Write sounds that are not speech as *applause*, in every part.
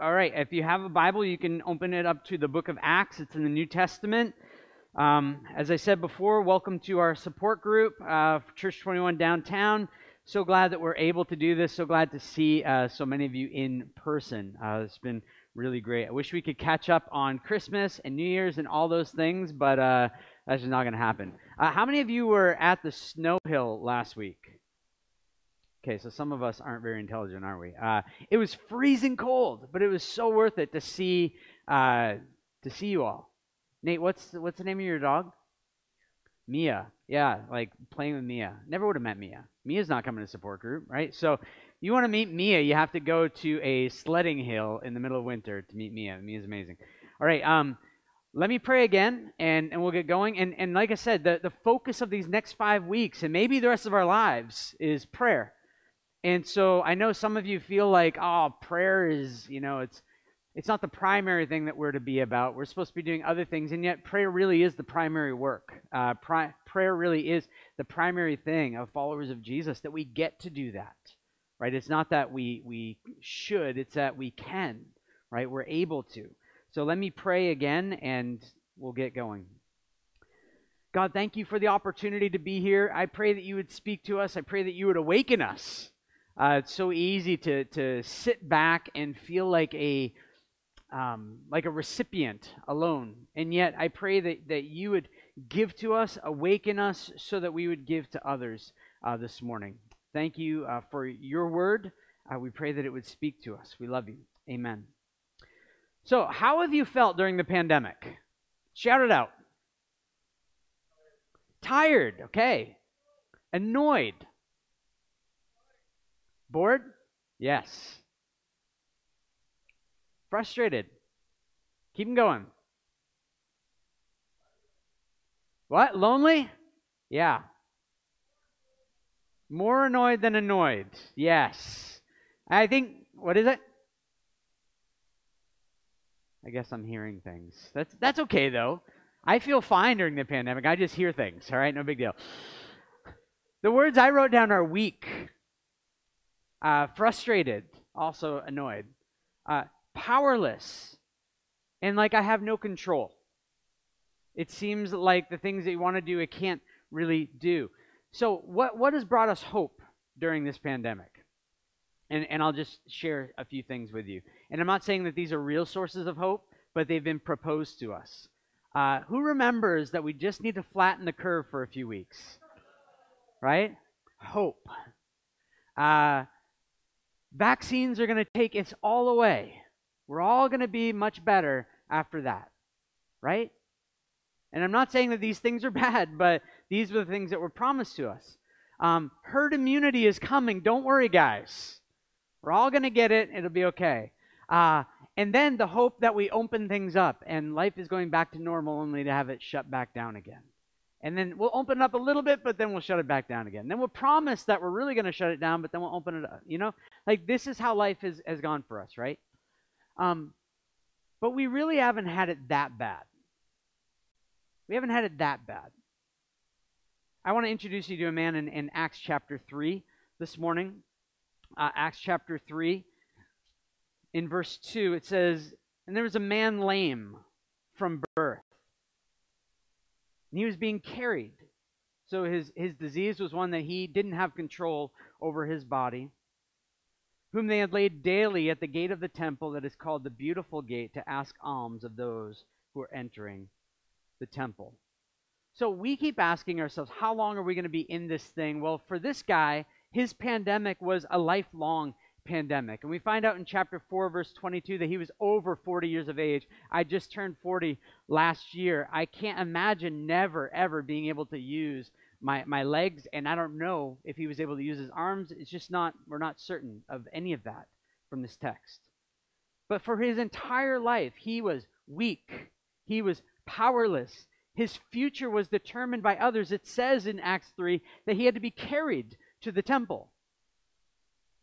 All right, if you have a Bible, you can open it up to the book of Acts. It's in the New Testament. Um, as I said before, welcome to our support group, uh, Church 21 Downtown. So glad that we're able to do this. So glad to see uh, so many of you in person. Uh, it's been really great. I wish we could catch up on Christmas and New Year's and all those things, but uh, that's just not going to happen. Uh, how many of you were at the Snow Hill last week? Okay, so some of us aren't very intelligent, are we? Uh, it was freezing cold, but it was so worth it to see uh, to see you all. Nate, what's what's the name of your dog? Mia. Yeah, like playing with Mia. Never would have met Mia. Mia's not coming to support group, right? So you want to meet Mia, you have to go to a sledding hill in the middle of winter to meet Mia. Mia's amazing. All right, um, let me pray again and, and we'll get going. And, and like I said, the, the focus of these next five weeks and maybe the rest of our lives is prayer. And so I know some of you feel like, oh, prayer is, you know, it's it's not the primary thing that we're to be about. We're supposed to be doing other things, and yet prayer really is the primary work. Uh, pri- prayer really is the primary thing of followers of Jesus that we get to do that, right? It's not that we we should; it's that we can, right? We're able to. So let me pray again, and we'll get going. God, thank you for the opportunity to be here. I pray that you would speak to us. I pray that you would awaken us uh, it's so easy to, to sit back and feel like a um, like a recipient alone. And yet, I pray that, that you would give to us, awaken us, so that we would give to others uh, this morning. Thank you uh, for your word. Uh, we pray that it would speak to us. We love you. Amen. So, how have you felt during the pandemic? Shout it out. Tired, okay. Annoyed. Bored? Yes. Frustrated? Keep them going. What? Lonely? Yeah. More annoyed than annoyed. Yes. I think, what is it? I guess I'm hearing things. That's that's okay though. I feel fine during the pandemic. I just hear things. All right, no big deal. The words I wrote down are weak, uh, frustrated, also annoyed, uh, powerless, and like I have no control. It seems like the things that you want to do, it can't really do. So, what, what has brought us hope during this pandemic? And, and I'll just share a few things with you. And I'm not saying that these are real sources of hope, but they've been proposed to us. Uh, who remembers that we just need to flatten the curve for a few weeks? Right? Hope. Uh, Vaccines are going to take us all away. We're all going to be much better after that, right? And I'm not saying that these things are *laughs* bad, but these are the things that were promised to us. Um, herd immunity is coming. Don't worry, guys. We're all going to get it. It'll be okay. Uh, and then the hope that we open things up and life is going back to normal only to have it shut back down again. And then we'll open it up a little bit, but then we'll shut it back down again. Then we'll promise that we're really going to shut it down, but then we'll open it up. You know, like this is how life has, has gone for us, right? Um, but we really haven't had it that bad. We haven't had it that bad. I want to introduce you to a man in, in Acts chapter 3 this morning. Uh, Acts chapter 3, in verse 2, it says, And there was a man lame from birth and he was being carried. So his, his disease was one that he didn't have control over his body, whom they had laid daily at the gate of the temple that is called the Beautiful Gate to ask alms of those who are entering the temple. So we keep asking ourselves, how long are we going to be in this thing? Well, for this guy, his pandemic was a lifelong pandemic. And we find out in chapter 4, verse 22, that he was over 40 years of age. I just turned 40 last year. I can't imagine never, ever being able to use my, my legs, and I don't know if he was able to use his arms. It's just not, we're not certain of any of that from this text. But for his entire life, he was weak, he was powerless. His future was determined by others. It says in Acts 3 that he had to be carried to the temple.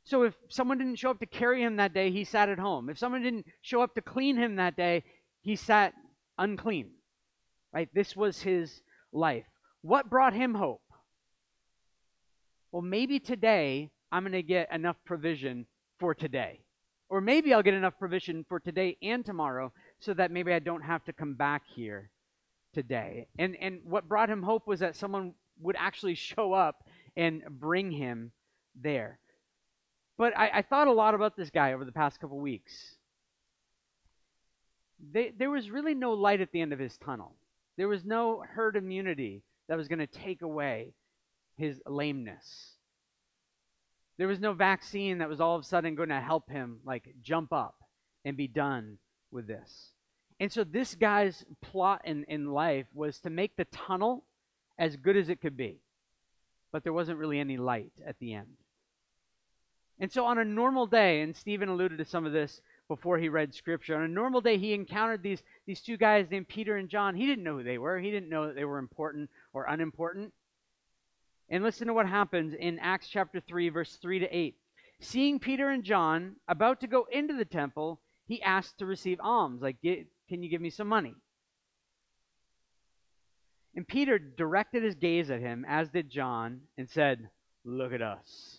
So if someone didn't show up to carry him that day, he sat at home. If someone didn't show up to clean him that day, he sat unclean. Right? This was his life. What brought him hope? Well, maybe today I'm going to get enough provision for today. Or maybe I'll get enough provision for today and tomorrow so that maybe I don't have to come back here today. And and what brought him hope was that someone would actually *laughs* show up and bring him there. But I, I thought a lot about this guy over the past couple weeks. They, there was really no light at the end of his tunnel. There was no herd immunity that was going to take away his lameness. There was no vaccine that was all of a sudden going to help him like jump up and be done with this. And so this guy's plot in, in life was to make the tunnel as good as it could be. But there wasn't really any light at the end. And so on a normal day, and Stephen alluded to some of this before he read scripture, on a normal day he encountered these, these two guys named Peter and John. He didn't know who they were. He didn't know that they were important or unimportant. And listen to what happens in Acts chapter 3, verse 3 to 8. Seeing Peter and John about to go into the temple, he asked to receive alms. Like, can you give me some money? And Peter directed his gaze at him, as did John, and said, Look at us.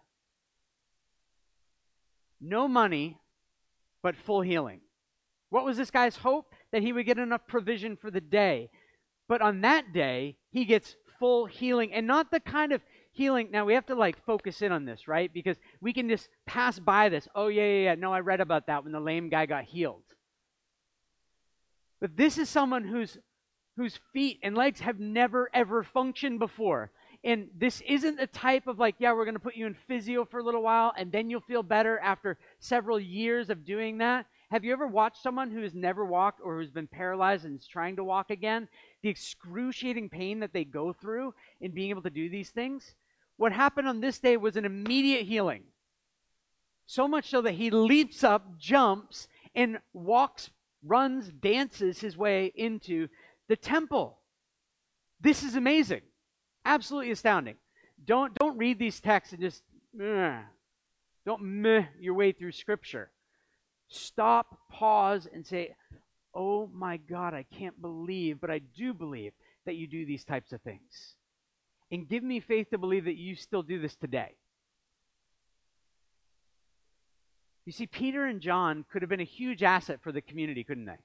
No money, but full healing. What was this guy's hope? That he would get enough provision for the day. But on that day, he gets full healing and not the kind of healing. Now we have to like focus in on this, right? Because we can just pass by this. Oh, yeah, yeah, yeah. No, I read about that when the lame guy got healed. But this is someone whose whose feet and legs have never ever functioned before. And this isn't the type of like, yeah, we're going to put you in physio for a little while and then you'll feel better after several years of doing that. Have you ever watched someone who has never walked or who's been paralyzed and is trying to walk again? The excruciating pain that they go through in being able to do these things? What happened on this day was an immediate healing. So much so that he leaps up, jumps, and walks, runs, dances his way into the temple. This is amazing. Absolutely astounding. Don't don't read these texts and just don't meh your way through scripture. Stop, pause, and say, Oh my God, I can't believe, but I do believe that you do these types of things. And give me faith to believe that you still do this today. You see, Peter and John could have been a huge asset for the community, couldn't they?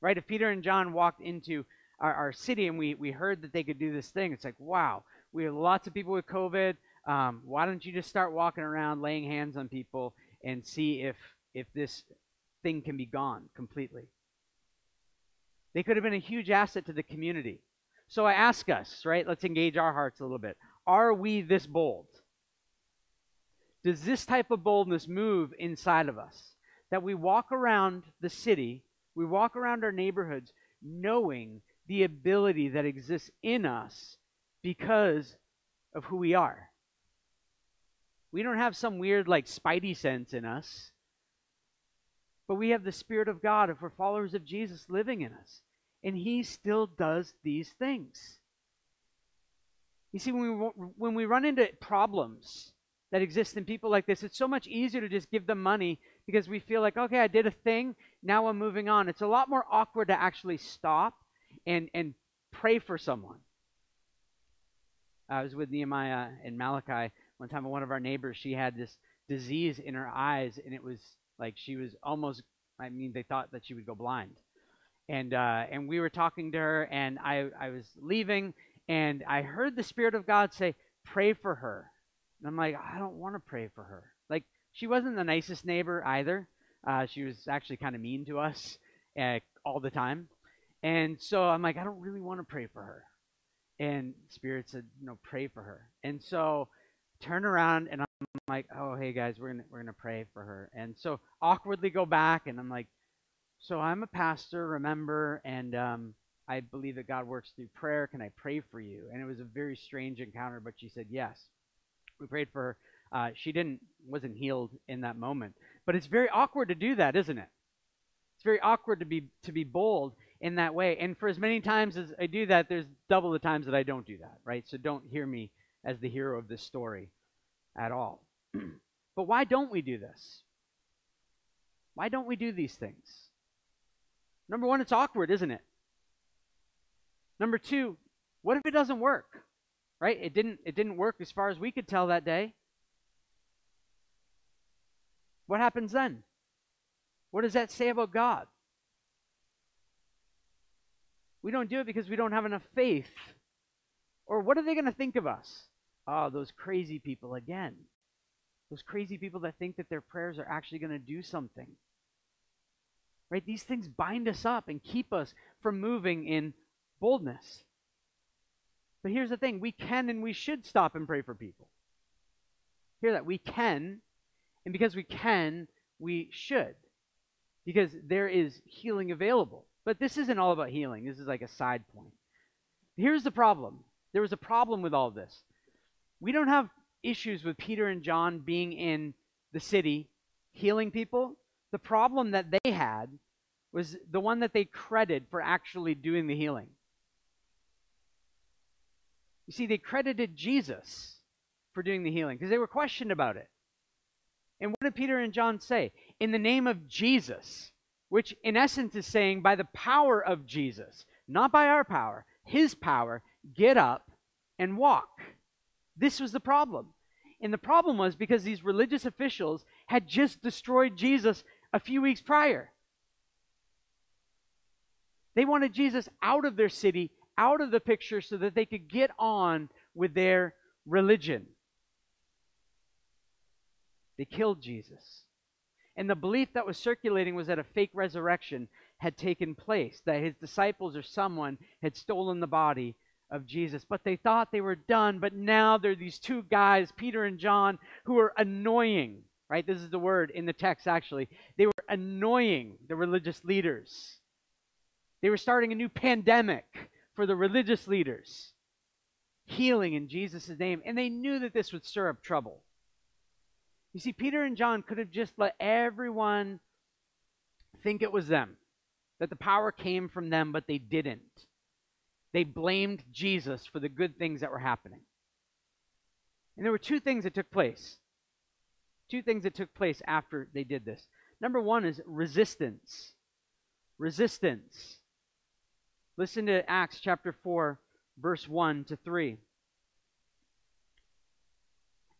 Right? If Peter and John walked into our, our city and we, we heard that they could do this thing, it's like, wow, we have lots of people with COVID. Um, why don't you just start walking around laying hands on people and see if, if this thing can be gone completely? They could have been a huge asset to the community. So I ask us, right? Let's engage our hearts a little bit. Are we this bold? Does this type of boldness move inside of us? That we walk around the city, we walk around our neighborhoods knowing the ability that exists in us because of who we are. We don't have some weird, like, spidey sense in us, but we have the Spirit of God if we're followers of Jesus living in us. And He still does these things. You see, when we, when we run into problems that exist in people like this, it's so much easier to just give them money because we feel like, okay, I did a thing, now I'm moving on. It's a lot more awkward to actually stop and, and pray for someone. I was with Nehemiah and Malachi one time, one of our neighbors, she had this disease in her eyes, and it was like she was almost, I mean, they thought that she would go blind. And, uh, and we were talking to her, and I, I was leaving, and I heard the Spirit of God say, Pray for her. And I'm like, I don't want to pray for her. Like, she wasn't the nicest neighbor either. Uh, she was actually kind of mean to us uh, all the time. And so I'm like, I don't really want to pray for her. And Spirit said, you know, pray for her. And so turn around and I'm like, oh, hey guys, we're gonna we're gonna pray for her. And so awkwardly go back and I'm like, so I'm a pastor, remember, and um, I believe that God works through prayer. Can I pray for you? And it was a very strange encounter, but she said yes. We prayed for her. Uh, she didn't wasn't healed in that moment. But it's very awkward to do that, isn't it? It's very awkward to be to be bold in that way. And for as many times as I do that, there's double the times that I don't do that, right? So don't hear me as the hero of this story at all. *clears throat* but why don't we do this? Why don't we do these things? Number one, it's awkward, isn't it? Number two, what if it doesn't work? Right? It didn't it didn't work as far as we could tell that day. What happens then? What does that say about God? We don't do it because we don't have enough faith. Or what are they going to think of us? Oh, those crazy people again. Those crazy people that think that their prayers are actually going to do something. Right? These things bind us up and keep us from moving in boldness. But here's the thing we can and we should stop and pray for people. Hear that? We can, and because we can, we should. Because there is healing available. But this isn't all about healing, this is like a side point. Here's the problem there was a problem with all this. We don't have issues with Peter and John being in the city healing people. The problem that they had was the one that they credited for actually doing the healing. You see, they credited Jesus for doing the healing because they were questioned about it. And what did Peter and John say? In the name of Jesus, which in essence is saying by the power of Jesus, not by our power, his power, get up and walk. This was the problem. And the problem was because these religious officials had just destroyed Jesus a few weeks prior. They wanted Jesus out of their city, out of the picture, so that they could get on with their religion. They killed Jesus. And the belief that was circulating was that a fake resurrection had taken place, that his disciples or someone had stolen the body of Jesus. But they thought they were done, but now there are these two guys, Peter and John, who are annoying, right? This is the word in the text actually. They were annoying the religious leaders. They were starting a new pandemic for the religious leaders, healing in Jesus' name. And they knew that this would stir up trouble. You see, Peter and John could have just let everyone think it was them, that the power came from them, but they didn't. They blamed Jesus for the good things that were happening. And there were two things that took place. Two things that took place after they did this. Number one is resistance. Resistance. Listen to Acts chapter 4, verse 1 to 3.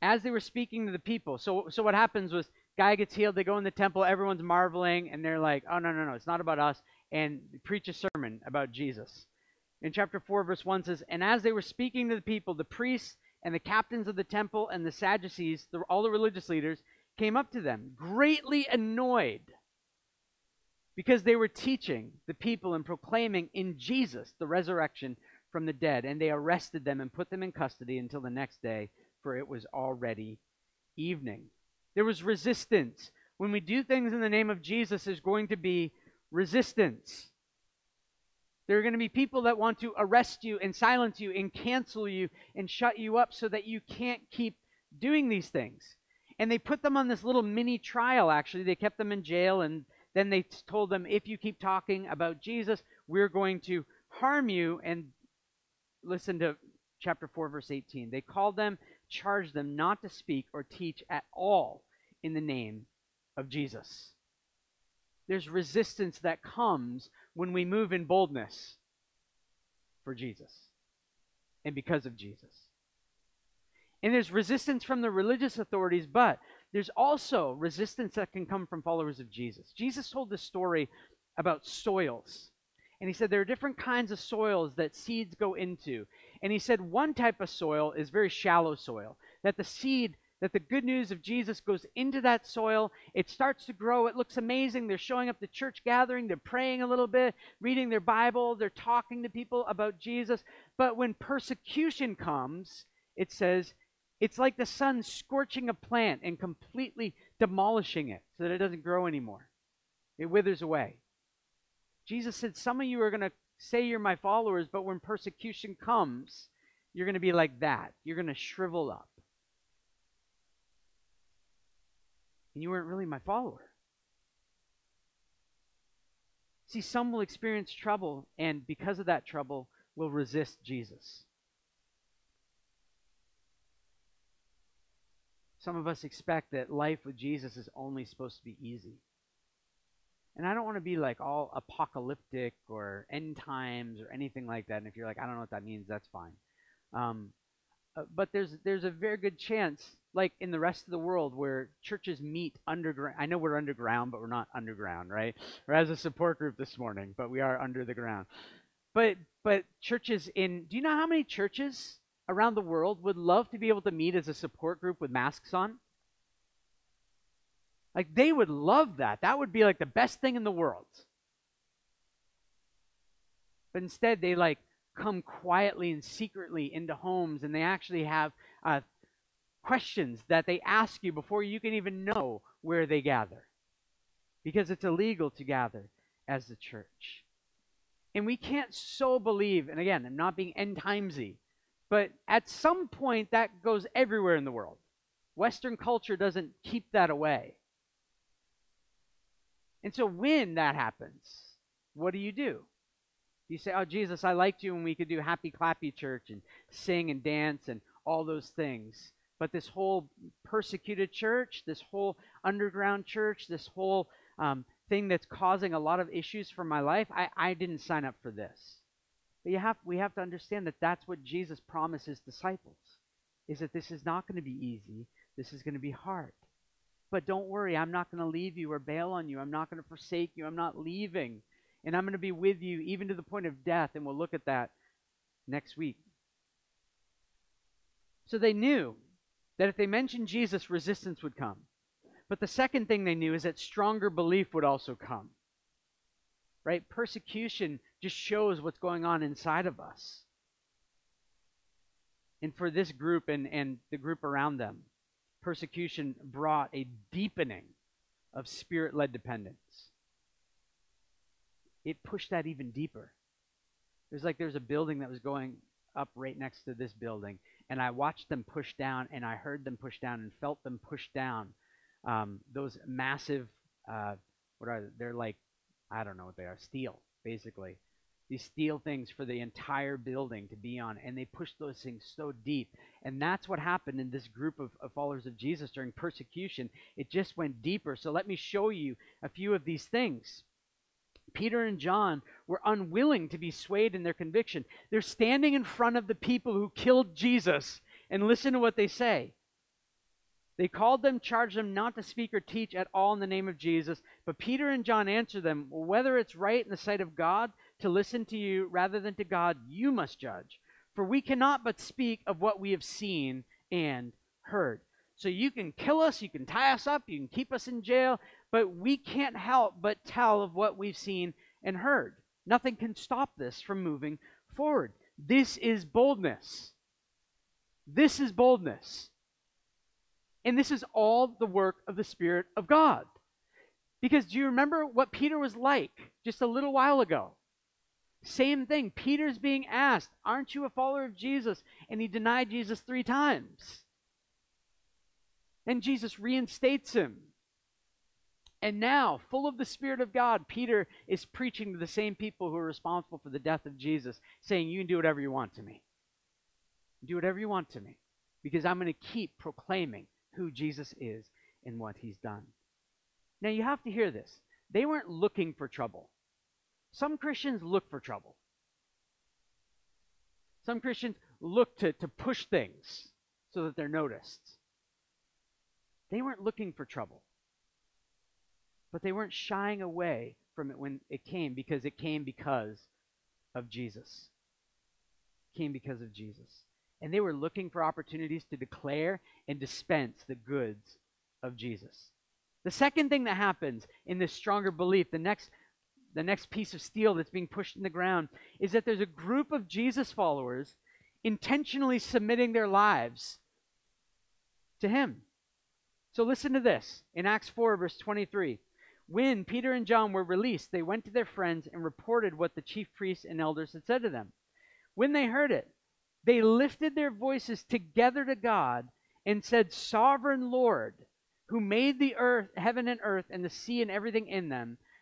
As they were speaking to the people, so, so what happens was, guy gets healed, they go in the temple, everyone's marveling, and they're like, oh, no, no, no, it's not about us, and preach a sermon about Jesus. In chapter 4, verse 1 says, And as they were speaking to the people, the priests and the captains of the temple and the Sadducees, the, all the religious leaders, came up to them, greatly annoyed because they were teaching the people and proclaiming in Jesus the resurrection from the dead. And they arrested them and put them in custody until the next day, for it was already evening. There was resistance. When we do things in the name of Jesus, there's going to be resistance. There are going to be people that want to arrest you and silence you and cancel you and shut you up so that you can't keep doing these things. And they put them on this little mini trial, actually. They kept them in jail and then they told them, if you keep talking about Jesus, we're going to harm you. And listen to chapter 4, verse 18. They called them, charged them not to speak or teach at all in the name of Jesus. There's resistance that comes when we move in boldness for Jesus and because of Jesus. And there's resistance from the religious authorities, but there's also resistance that can come from followers of Jesus. Jesus told this story about soils. And he said there are different kinds of soils that seeds go into. And he said one type of soil is very shallow soil, that the seed that the good news of Jesus goes into that soil. It starts to grow. It looks amazing. They're showing up to church gathering. They're praying a little bit, reading their Bible. They're talking to people about Jesus. But when persecution comes, it says it's like the sun scorching a plant and completely demolishing it so that it doesn't grow anymore. It withers away. Jesus said, Some of you are going to say you're my followers, but when persecution comes, you're going to be like that. You're going to shrivel up. and you weren't really my follower. See, some will experience trouble, and because of that trouble, will resist Jesus. Some of us expect that life with Jesus is only supposed to be easy. And I don't want to be like all apocalyptic or end times or anything like that. And if you're like, I don't know what that means, that's fine. Um, uh, but there's there's a very good chance, like in the rest of the world, where churches meet underground. I know we're underground, but we're not underground, right? We're as a support group this morning, but we are under the ground. But but churches in do you know how many churches around the world would love to be able to meet as a support group with masks on? Like they would love that. That would be like the best thing in the world. But instead, they like come quietly and secretly into homes, and they actually have uh, questions that they ask you before you can even know where they gather, because it's illegal to gather as the church. And we can't so believe, and again, I'm not being end timesy, but at some point that goes everywhere in the world. Western culture doesn't keep that away. And so when that happens, what do you do? You say, Oh, Jesus, I liked you when we could do happy clappy church and sing and dance and all those things. But this whole persecuted church, this whole underground church, this whole um, thing that's causing a lot of issues for my life, I, I didn't sign up for this. But you have, we have to understand that that's what Jesus promised his disciples, is that this is not going to be easy. This is going to be hard. But don't worry, I'm not going to leave you or bail on you. I'm not going to forsake you. I'm not leaving. And I'm going to be with you even to the point of death. And we'll look at that next week. So they knew that if they mentioned Jesus, resistance would come. But the second thing they knew is that stronger belief would also come. Right? Persecution just shows what's going on inside of us. And for this group and, and the group around them, persecution brought a deepening of spirit led dependence. It pushed that even deeper. It was like there's a building that was going up right next to this building, and I watched them push down, and I heard them push down and felt them push down. Um, those massive, uh, what are they? They're like, I don't know what they are, steel, basically these steel things for the entire building to be on, and they pushed those things so deep. And that's what happened in this group of, of, followers of Jesus during persecution. It just went deeper. So let me show you a few of these things. Peter and John were unwilling to be swayed in their conviction. They're standing in front of the people who killed Jesus, and listen to what they say. They called them, charged them not to speak or teach at all in the name of Jesus. But Peter and John answered them, Whether it's right in the sight of God to listen to you rather than to God, you must judge. For we cannot but speak of what we have seen and heard. So you can kill us, you can tie us up, you can keep us in jail, but we can't help but tell of what we've seen and heard. Nothing can stop this from moving forward. This is boldness. This is boldness. And this is all the work of the Spirit of God. Because do you remember what Peter was like just a little while ago? Same thing. Peter's being asked, Aren't you a follower of Jesus? And he denied Jesus three times. And Jesus reinstates him. And now, full of the Spirit of God, Peter is preaching to the same people who are responsible for the death of Jesus, saying, You can do whatever you want to me. Do whatever you want to me, because I'm going to keep proclaiming who Jesus is and what he's done. Now, you have to hear this. They weren't looking for trouble. Some Christians look for trouble. Some Christians look to, to push things so that they're noticed. They weren't looking for trouble. But they weren't shying away from it when it came because it came because of Jesus. It came because of Jesus. And they were looking for opportunities to declare and dispense the goods of Jesus. The second thing that happens in this stronger belief, the next the next piece of steel that's being pushed in the ground, is that there's a group of Jesus followers intentionally submitting their lives to Him. So listen to this in Acts 4, verse 23. When Peter and John were released, they went to their friends and reported what the chief priests and elders had said to them. When they heard it, they lifted their voices together to God and said, Sovereign Lord, who made the earth, heaven and earth, and the sea and everything in them,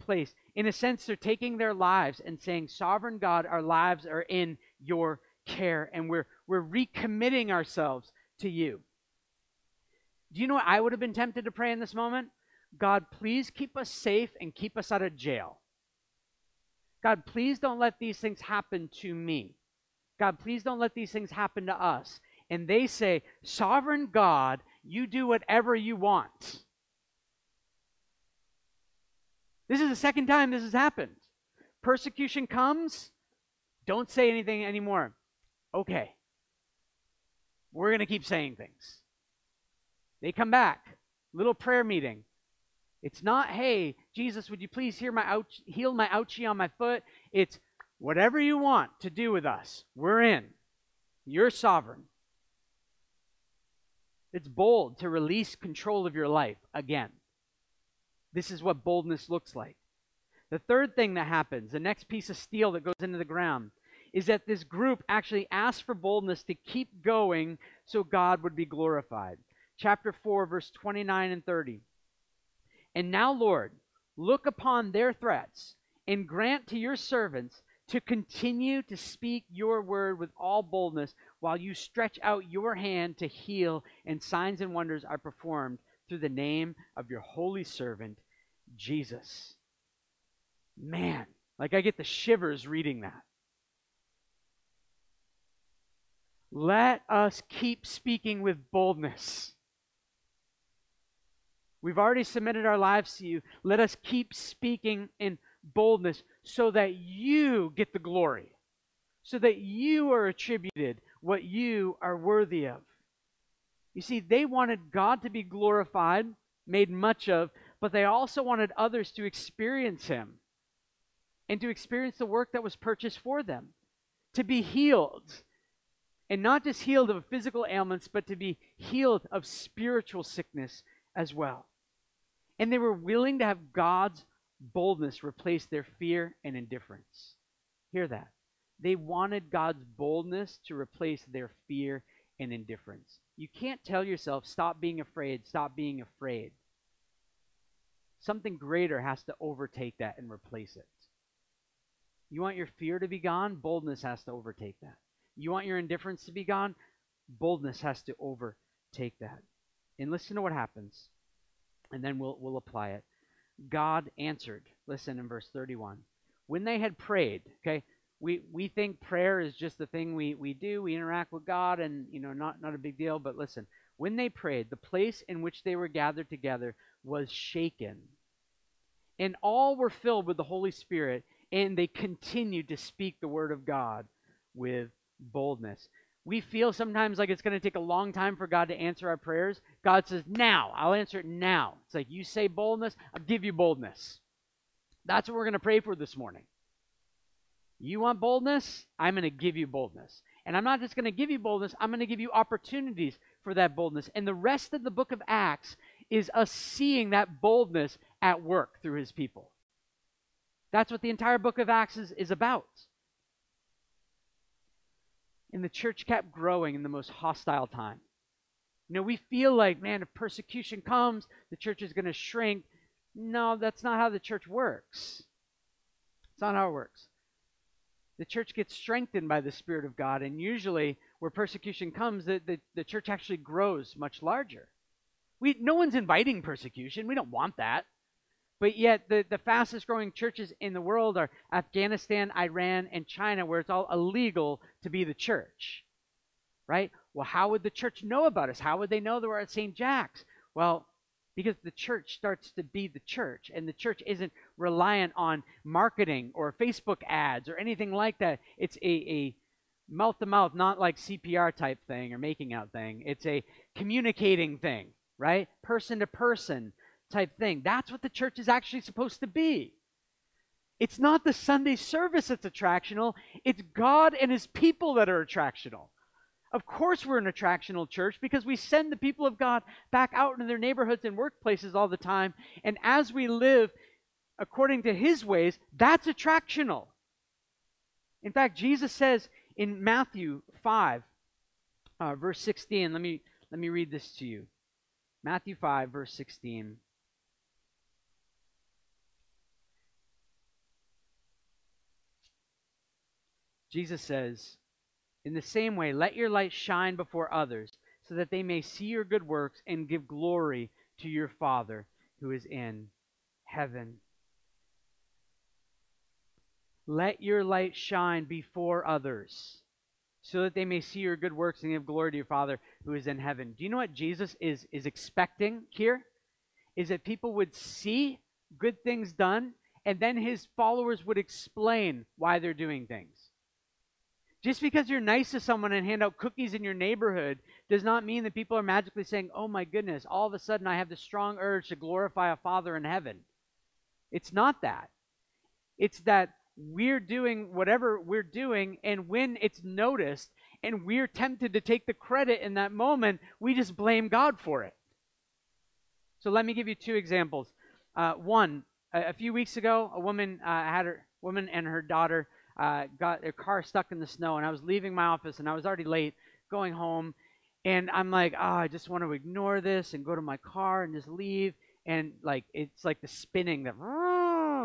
place. In a sense, they're taking their lives and saying, Sovereign God, our lives are in your care, and we're, we're recommitting ourselves to you. Do you know what I would have been tempted to pray in this moment? God, please keep us safe and keep us out of jail. God, please don't let these things happen to me. God, please don't let these things happen to us. And they say, Sovereign God, you do whatever you want. This is the second time this has happened. Persecution comes, don't say anything anymore. Okay. We're going to keep saying things. They come back, little prayer meeting. It's not, hey, Jesus, would you please heal my, ouch- heal my ouchie on my foot? It's whatever you want to do with us. We're in. You're sovereign. It's bold to release control of your life again. This is what boldness looks like. The third thing that happens, the next piece of steel that goes into the ground, is that this group actually asks for boldness to keep going so God would be glorified. Chapter 4, verse 29 and 30. And now, Lord, look upon their threats and grant to your servants to continue to speak your word with all boldness while you stretch out your hand to heal, and signs and wonders are performed through the name of your holy servant, Jesus. Man, like I get the shivers reading that. Let us keep speaking with boldness. We've already submitted our lives to you. Let us keep speaking in boldness so that you get the glory, so that you are attributed what you are worthy of. You see, they wanted God to be glorified, made much of, but they also wanted others to experience Him and to experience the work that was purchased for them, to be healed. And not just healed of physical ailments, but to be healed of spiritual sickness as well. And they were willing to have God's boldness replace their fear and indifference. Hear that. They wanted God's boldness to replace their fear and indifference. You can't tell yourself, stop being afraid, stop being afraid. Something greater has to overtake that and replace it. You want your fear to be gone? Boldness has to overtake that. You want your indifference to be gone? Boldness has to overtake that. And listen to what happens, and then we'll, we'll apply it. God answered. Listen in verse 31. When they had prayed, okay, we, we think prayer is just the thing we, we do. We interact with God and, you know, not, not a big deal. But listen, when they prayed, the place in which they were gathered together was shaken. And all were filled with the Holy Spirit, and they continued to speak the word of God with boldness. We feel sometimes like it's going to take a long time for God to answer our prayers. God says, Now, I'll answer it now. It's like you say boldness, I'll give you boldness. That's what we're going to pray for this morning. You want boldness? I'm going to give you boldness. And I'm not just going to give you boldness, I'm going to give you opportunities for that boldness. And the rest of the book of Acts is us seeing that boldness at work through his people. That's what the entire book of Acts is, is about. And the church kept growing in the most hostile time. You know, we feel like, man, if persecution comes, the church is going to shrink. No, that's not how the church works. It's not how it works the church gets strengthened by the Spirit of God. And usually, where persecution comes, the, the, the church actually grows much larger. We, no one's inviting persecution. We don't want that. But yet, the, the fastest growing churches in the world are Afghanistan, Iran, and China, where it's all illegal to be the church. Right? Well, how would the church know about us? How would they know that we're at St. Jack's? Well, because the church starts to be the church and the church isn't reliant on marketing or facebook ads or anything like that. It's a, a mouth to mouth not like cpr type thing or making out thing. It's a communicating thing right? Person to person type thing. That's what the church is actually supposed to be. It's not the Sunday service that's attractional, it's God and his people that are attractional. Of course, we're an attractional church because we send the people of God back out into their neighborhoods and workplaces all the time. And as we live according to his ways, that's attractional. In fact, Jesus says in Matthew 5, uh, verse 16, let me, let me read this to you. Matthew 5, verse 16. Jesus says, In the same way, let your light shine before others, so that they may see your good works and give glory to your Father who is in heaven. Let your light shine before others, so that they may see your good works and give glory to your Father who is in heaven. Do you know what Jesus is, is expecting here? Is that people would see good things done, and then his followers would explain why they're doing things. Just because you're nice to someone and hand out cookies in your neighborhood does not mean that people are magically saying, oh my goodness, all of a sudden I have this strong urge to glorify a Father in heaven. It's not that. It's that we're doing whatever we're doing, and when it's noticed and we're tempted to take the credit in that moment, we just blame God for it. So let me give you two examples. Uh, one, a, a, few weeks ago, a woman uh, had her woman and her daughter uh, got their car stuck in the snow, and I was leaving my office, and I was already late going home, and I'm like, oh, I just want to ignore this and go to my car and just leave, and like it's like the spinning that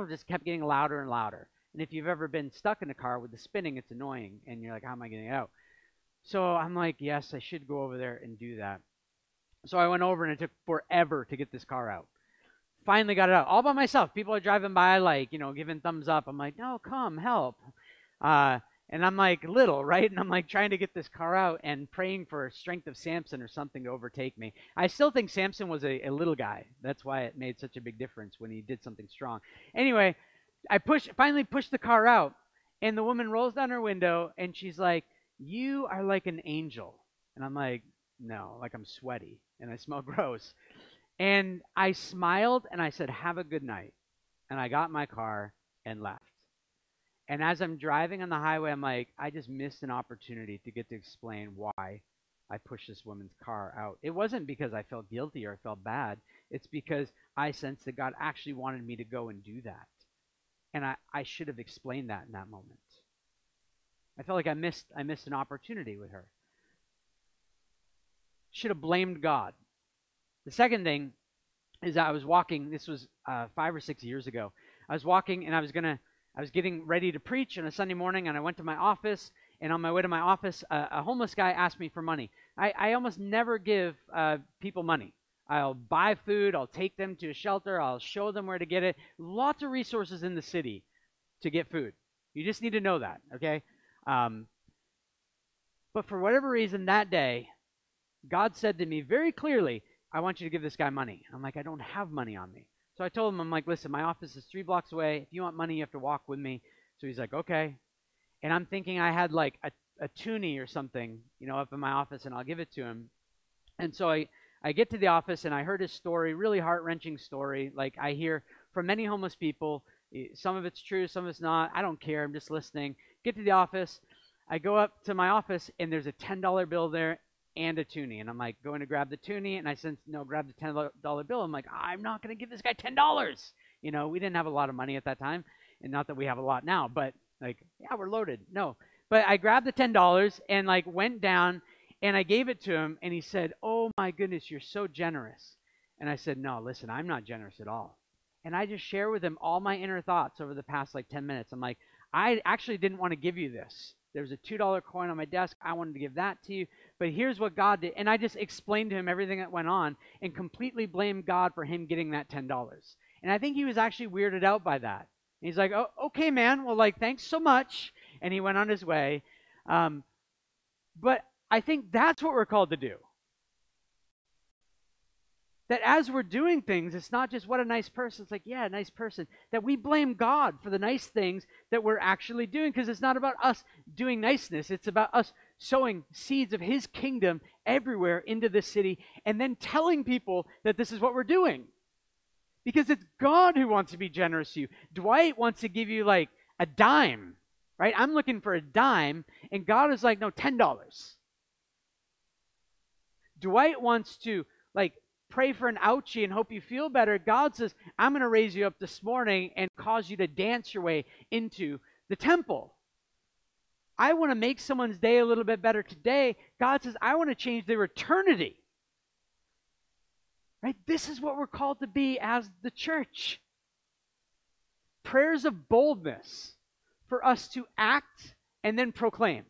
*laughs* just kept getting louder and louder. And if you've ever been stuck in a car with the spinning, it's annoying, and you're like, how am I getting out? So I'm like, yes, I should go over there and do that. So I went over, and it took forever to get this car out finally got it out all by myself. People are driving by, like, you know, giving thumbs up. I'm like, no, come, help. Uh, and I'm like little, right? And I'm like trying to get this car out and praying for strength of Samson or something to overtake me. I still think Samson was a, a little guy. That's why it made such a big difference when he did something strong. Anyway, I push finally push the car out, and the woman rolls down her window and she's like, "You are like an angel." And I'm like, "No, like I'm sweaty and I smell *laughs* gross." And I smiled and I said, Have a good night. And I got my car and left. And as I'm driving on the highway, I'm like, I just missed an opportunity to get to explain why I pushed this woman's car out. It wasn't because I felt guilty or I felt bad. It's because I sensed that God actually wanted me to go and do that. And I, I should have explained that in that moment. I felt like I missed I missed an opportunity with her. Should have blamed God. The second thing is I was walking. This was uh, five or six years ago. I was walking and I was gonna. I was getting ready to preach on a Sunday morning, and I went to my office. And on my way to my office, uh, a homeless guy asked me for money. I, I almost never give uh, people money. I'll buy food. I'll take them to a shelter. I'll show them where to get it. Lots of resources in the city to get food. You just need to know that, okay? Um, but for whatever reason, that day, God said to me very clearly, I want you to give this guy money. I'm like, I don't have money on me. So I told him, I'm like, listen, my office is three blocks away. If you want money, you have to walk with me. So he's like, okay. And I'm thinking I had like a, a toonie or something, you know, up in my office, and I'll give it to him. And so I, I get to the office and I heard his story, really heart wrenching story. Like I hear from many homeless people. Some of it's true, some of it's not. I don't care. I'm just listening. Get to the office. I go up to my office and there's a $10 bill there and a toonie. And I'm like, going to grab the toonie. And I said, no, grab the $10 bill. I'm like, I'm not going to give this guy $10. You know, we didn't have a lot of money at that time. And not that we have a lot now, but like, yeah, we're loaded. No. But I grabbed the $10 and like went down and I gave it to him. And he said, oh my goodness, you're so generous. And I said, no, listen, I'm not generous at all. And I just share with him all my inner thoughts over the past like 10 minutes. I'm like, I actually didn't want to give you this. There's a $2 coin on my desk. I wanted to give that to you. But here's what God did. And I just explained to him everything that went on and completely blamed God for him getting that $10. And I think he was actually weirded out by that. And he's like, oh, okay, man. Well, like, thanks so much. And he went on his way. Um, but I think that's what we're called to do. That as we're doing things, it's not just what a nice person. It's like, yeah, nice person. That we blame God for the nice things that we're actually doing because it's not about us doing niceness. It's about us sowing seeds of his kingdom everywhere into this city and then telling people that this is what we're doing. because it's God who wants to be generous to you. Dwight wants to give you like a dime, right? I'm looking for a dime, and God is like, no, $10. Dwight wants to like pray for an ouchie and hope you feel better. God says, I'm going to raise you up this morning and cause you to dance your way into the temple. I want to make someone's day a little bit better today. God says, I want to change their eternity. Right? This is what we're called to be as the church. Prayers of boldness for us to act and then proclaim.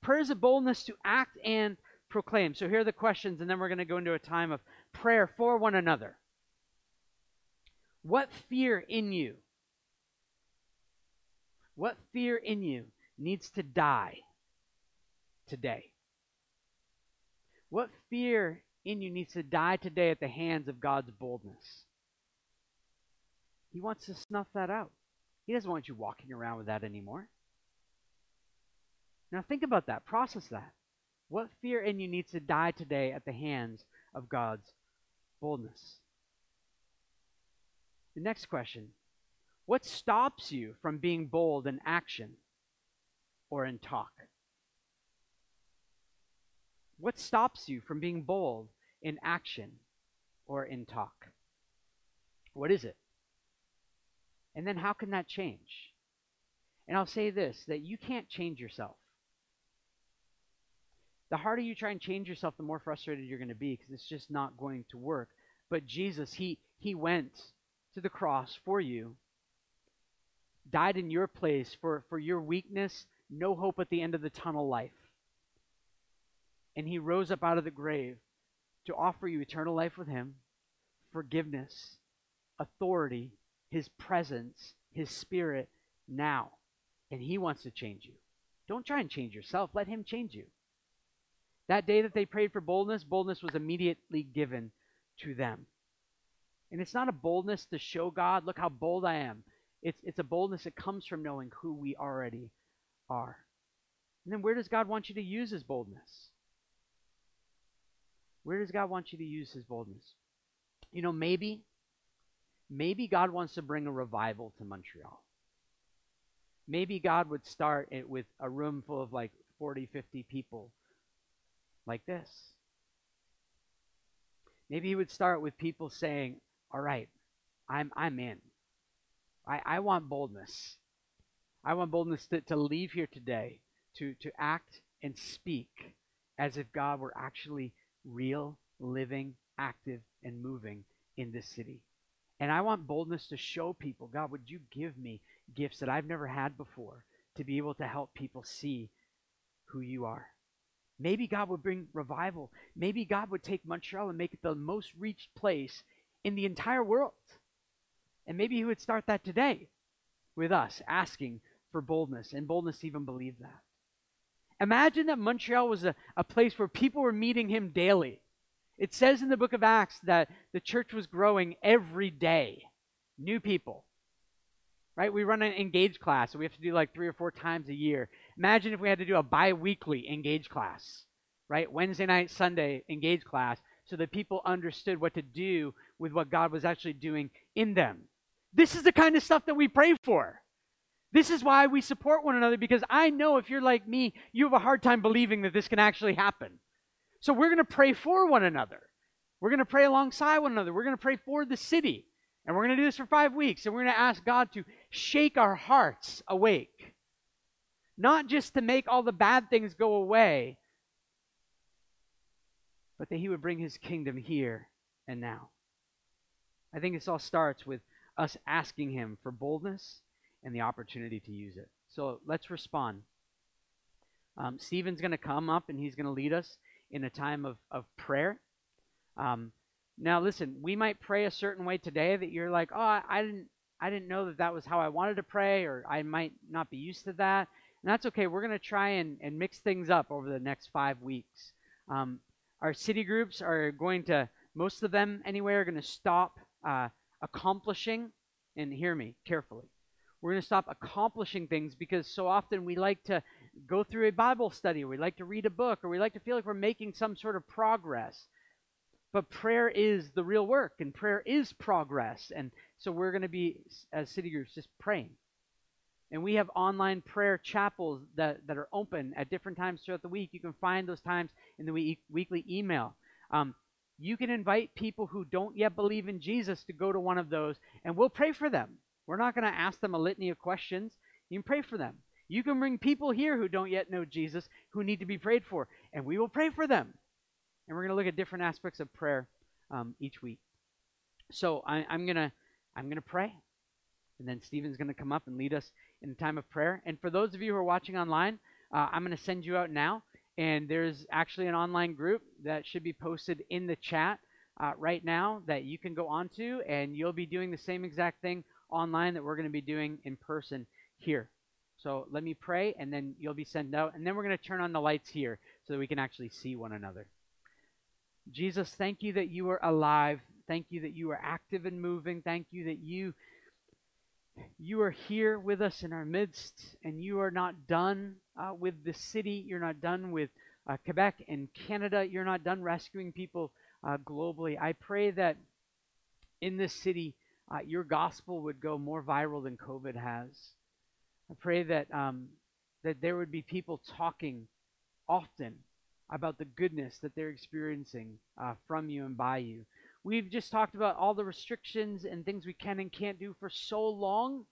Prayers of boldness to act and proclaim. So here are the questions, and then we're going to go into a time of prayer for one another. What fear in you? What fear in you needs to die today? What fear in you needs to die today at the hands of God's boldness? He wants to snuff that out. He doesn't want you walking around with that anymore. Now think about that, process that. What fear in you needs to die today at the hands of God's boldness? The next question What stops you from being bold in action or in talk? What stops you from being bold in action or in talk? What is it? And then how can that change? And I'll say this that you can't change yourself the harder you try and change yourself, the more frustrated you're going to be because it's just not going to work. But Jesus, he he went to the cross for you, died in your place for, for your weakness, no hope at the end of the tunnel life. And he rose up out of the grave to offer you eternal life with him, forgiveness, authority, his presence, his spirit now. And he wants to change you. Don't try and change yourself. Let him change you. That day that they prayed for boldness, boldness was immediately given to them. And it's not a boldness to show God, look how bold I am. It's, it's a boldness that comes from knowing who we already are. And then where does God want you to use his boldness? Where does God want you to use his boldness? You know, maybe, maybe God wants to bring a revival to Montreal. Maybe God would start it with a room full of like 40, 50 people like this. Maybe he would start with people saying, All right, I'm, I'm in. I, I want boldness. I want boldness to, to leave here today, to, to act and speak as if God were actually real, living, active, and moving in this city. And I want boldness to show people, God, would you give me gifts that I've never had before to be able to help people see who you are? Maybe God would bring revival. Maybe God would take Montreal and make it the most reached place in the entire world. And maybe He would start that today with us, asking for boldness and boldness to even believe that. Imagine that Montreal was a, a place where people were meeting Him daily. It says in the book of Acts that the church was growing every day. New people. Right? We run an engage class, so we have to do like three or four times a year. Imagine if we had to do a bi weekly engage class, right? Wednesday night, Sunday engage class, so that people understood what to do with what God was actually doing in them. This is the kind of stuff that we pray for. This is why we support one another because I know if you're like me, you have a hard time believing that this can actually happen. So we're going to pray for one another. We're going to pray alongside one another. We're going to pray for the city. And we're going to do this for five weeks. And we're going to ask God to shake our hearts awake not just to make all the bad things go away, but that He would bring His kingdom here and now. I think this all starts with us asking Him for boldness and the opportunity to use it. So let's respond. Um, Stephen's going to come up and he's going to lead us in a time of, of prayer. Um, now, listen, we might pray a certain way today that you're like, oh, I, I didn't, I didn't know that that was how I wanted to pray, or I might not be used to that. And that's okay. We're going to try and, and mix things up over the next five weeks. Um, our city groups are going to, most of them anyway, are going to stop uh, accomplishing, and hear me carefully. We're going to stop accomplishing things because so often we like to go through a Bible study, or we like to read a book, or we like to feel like we're making some sort of progress. But prayer is the real work, and prayer is progress. And so we're going to be, as city groups, just praying. And we have online prayer chapels that, that are open at different times throughout the week. You can find those times in the week, weekly email. Um, you can invite people who don't yet believe in Jesus to go to one of those, and we'll pray for them. We're not going to ask them a litany of questions. You can pray for them. You can bring people here who don't yet know Jesus who need to be prayed for, and we will pray for them. And we're going to look at different aspects of prayer um, each week. So I, I'm going to I'm going to pray, and then Stephen's going to come up and lead us in time of prayer. And for those of you who are watching online, uh, I'm going to send you out now. And there's actually an online group that should be posted in the chat uh, right now that you can go onto, and you'll be doing the same exact thing online that we're going to be doing in person here. So let me pray, and then you'll be sent out. And then we're going to turn on the lights here so that we can actually see one another. Jesus, thank you that you are alive. Thank you that you are active and moving. Thank you that you you are here with us in our midst, and you are not done uh, with the city. You're not done with uh, Quebec and Canada. You're not done rescuing people uh, globally. I pray that in this city, uh, your gospel would go more viral than COVID has. I pray that um, that there would be people talking often about the goodness that they're experiencing uh, from you and by you. We've just talked about all the restrictions and things we can and can't do for so long.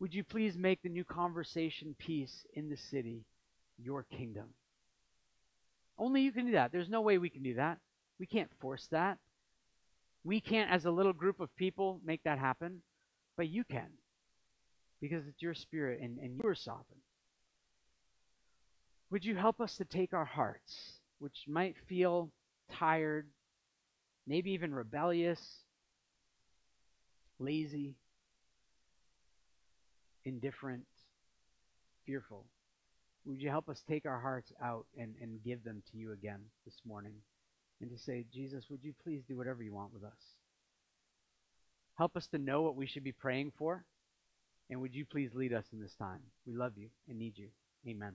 Would you please make the new conversation piece in the city your kingdom? Only you can do that. There's no way we can do that. We can't force that. We can't, as a little group of people, make that happen, but you can because it's your spirit and, and you're sovereign. Would you help us to take our hearts, which might feel tired, maybe even rebellious, lazy, indifferent, fearful? Would you help us take our hearts out and, and give them to you again this morning? And to say, Jesus, would you please do whatever you want with us? Help us to know what we should be praying for. And would you please lead us in this time? We love you and need you. Amen.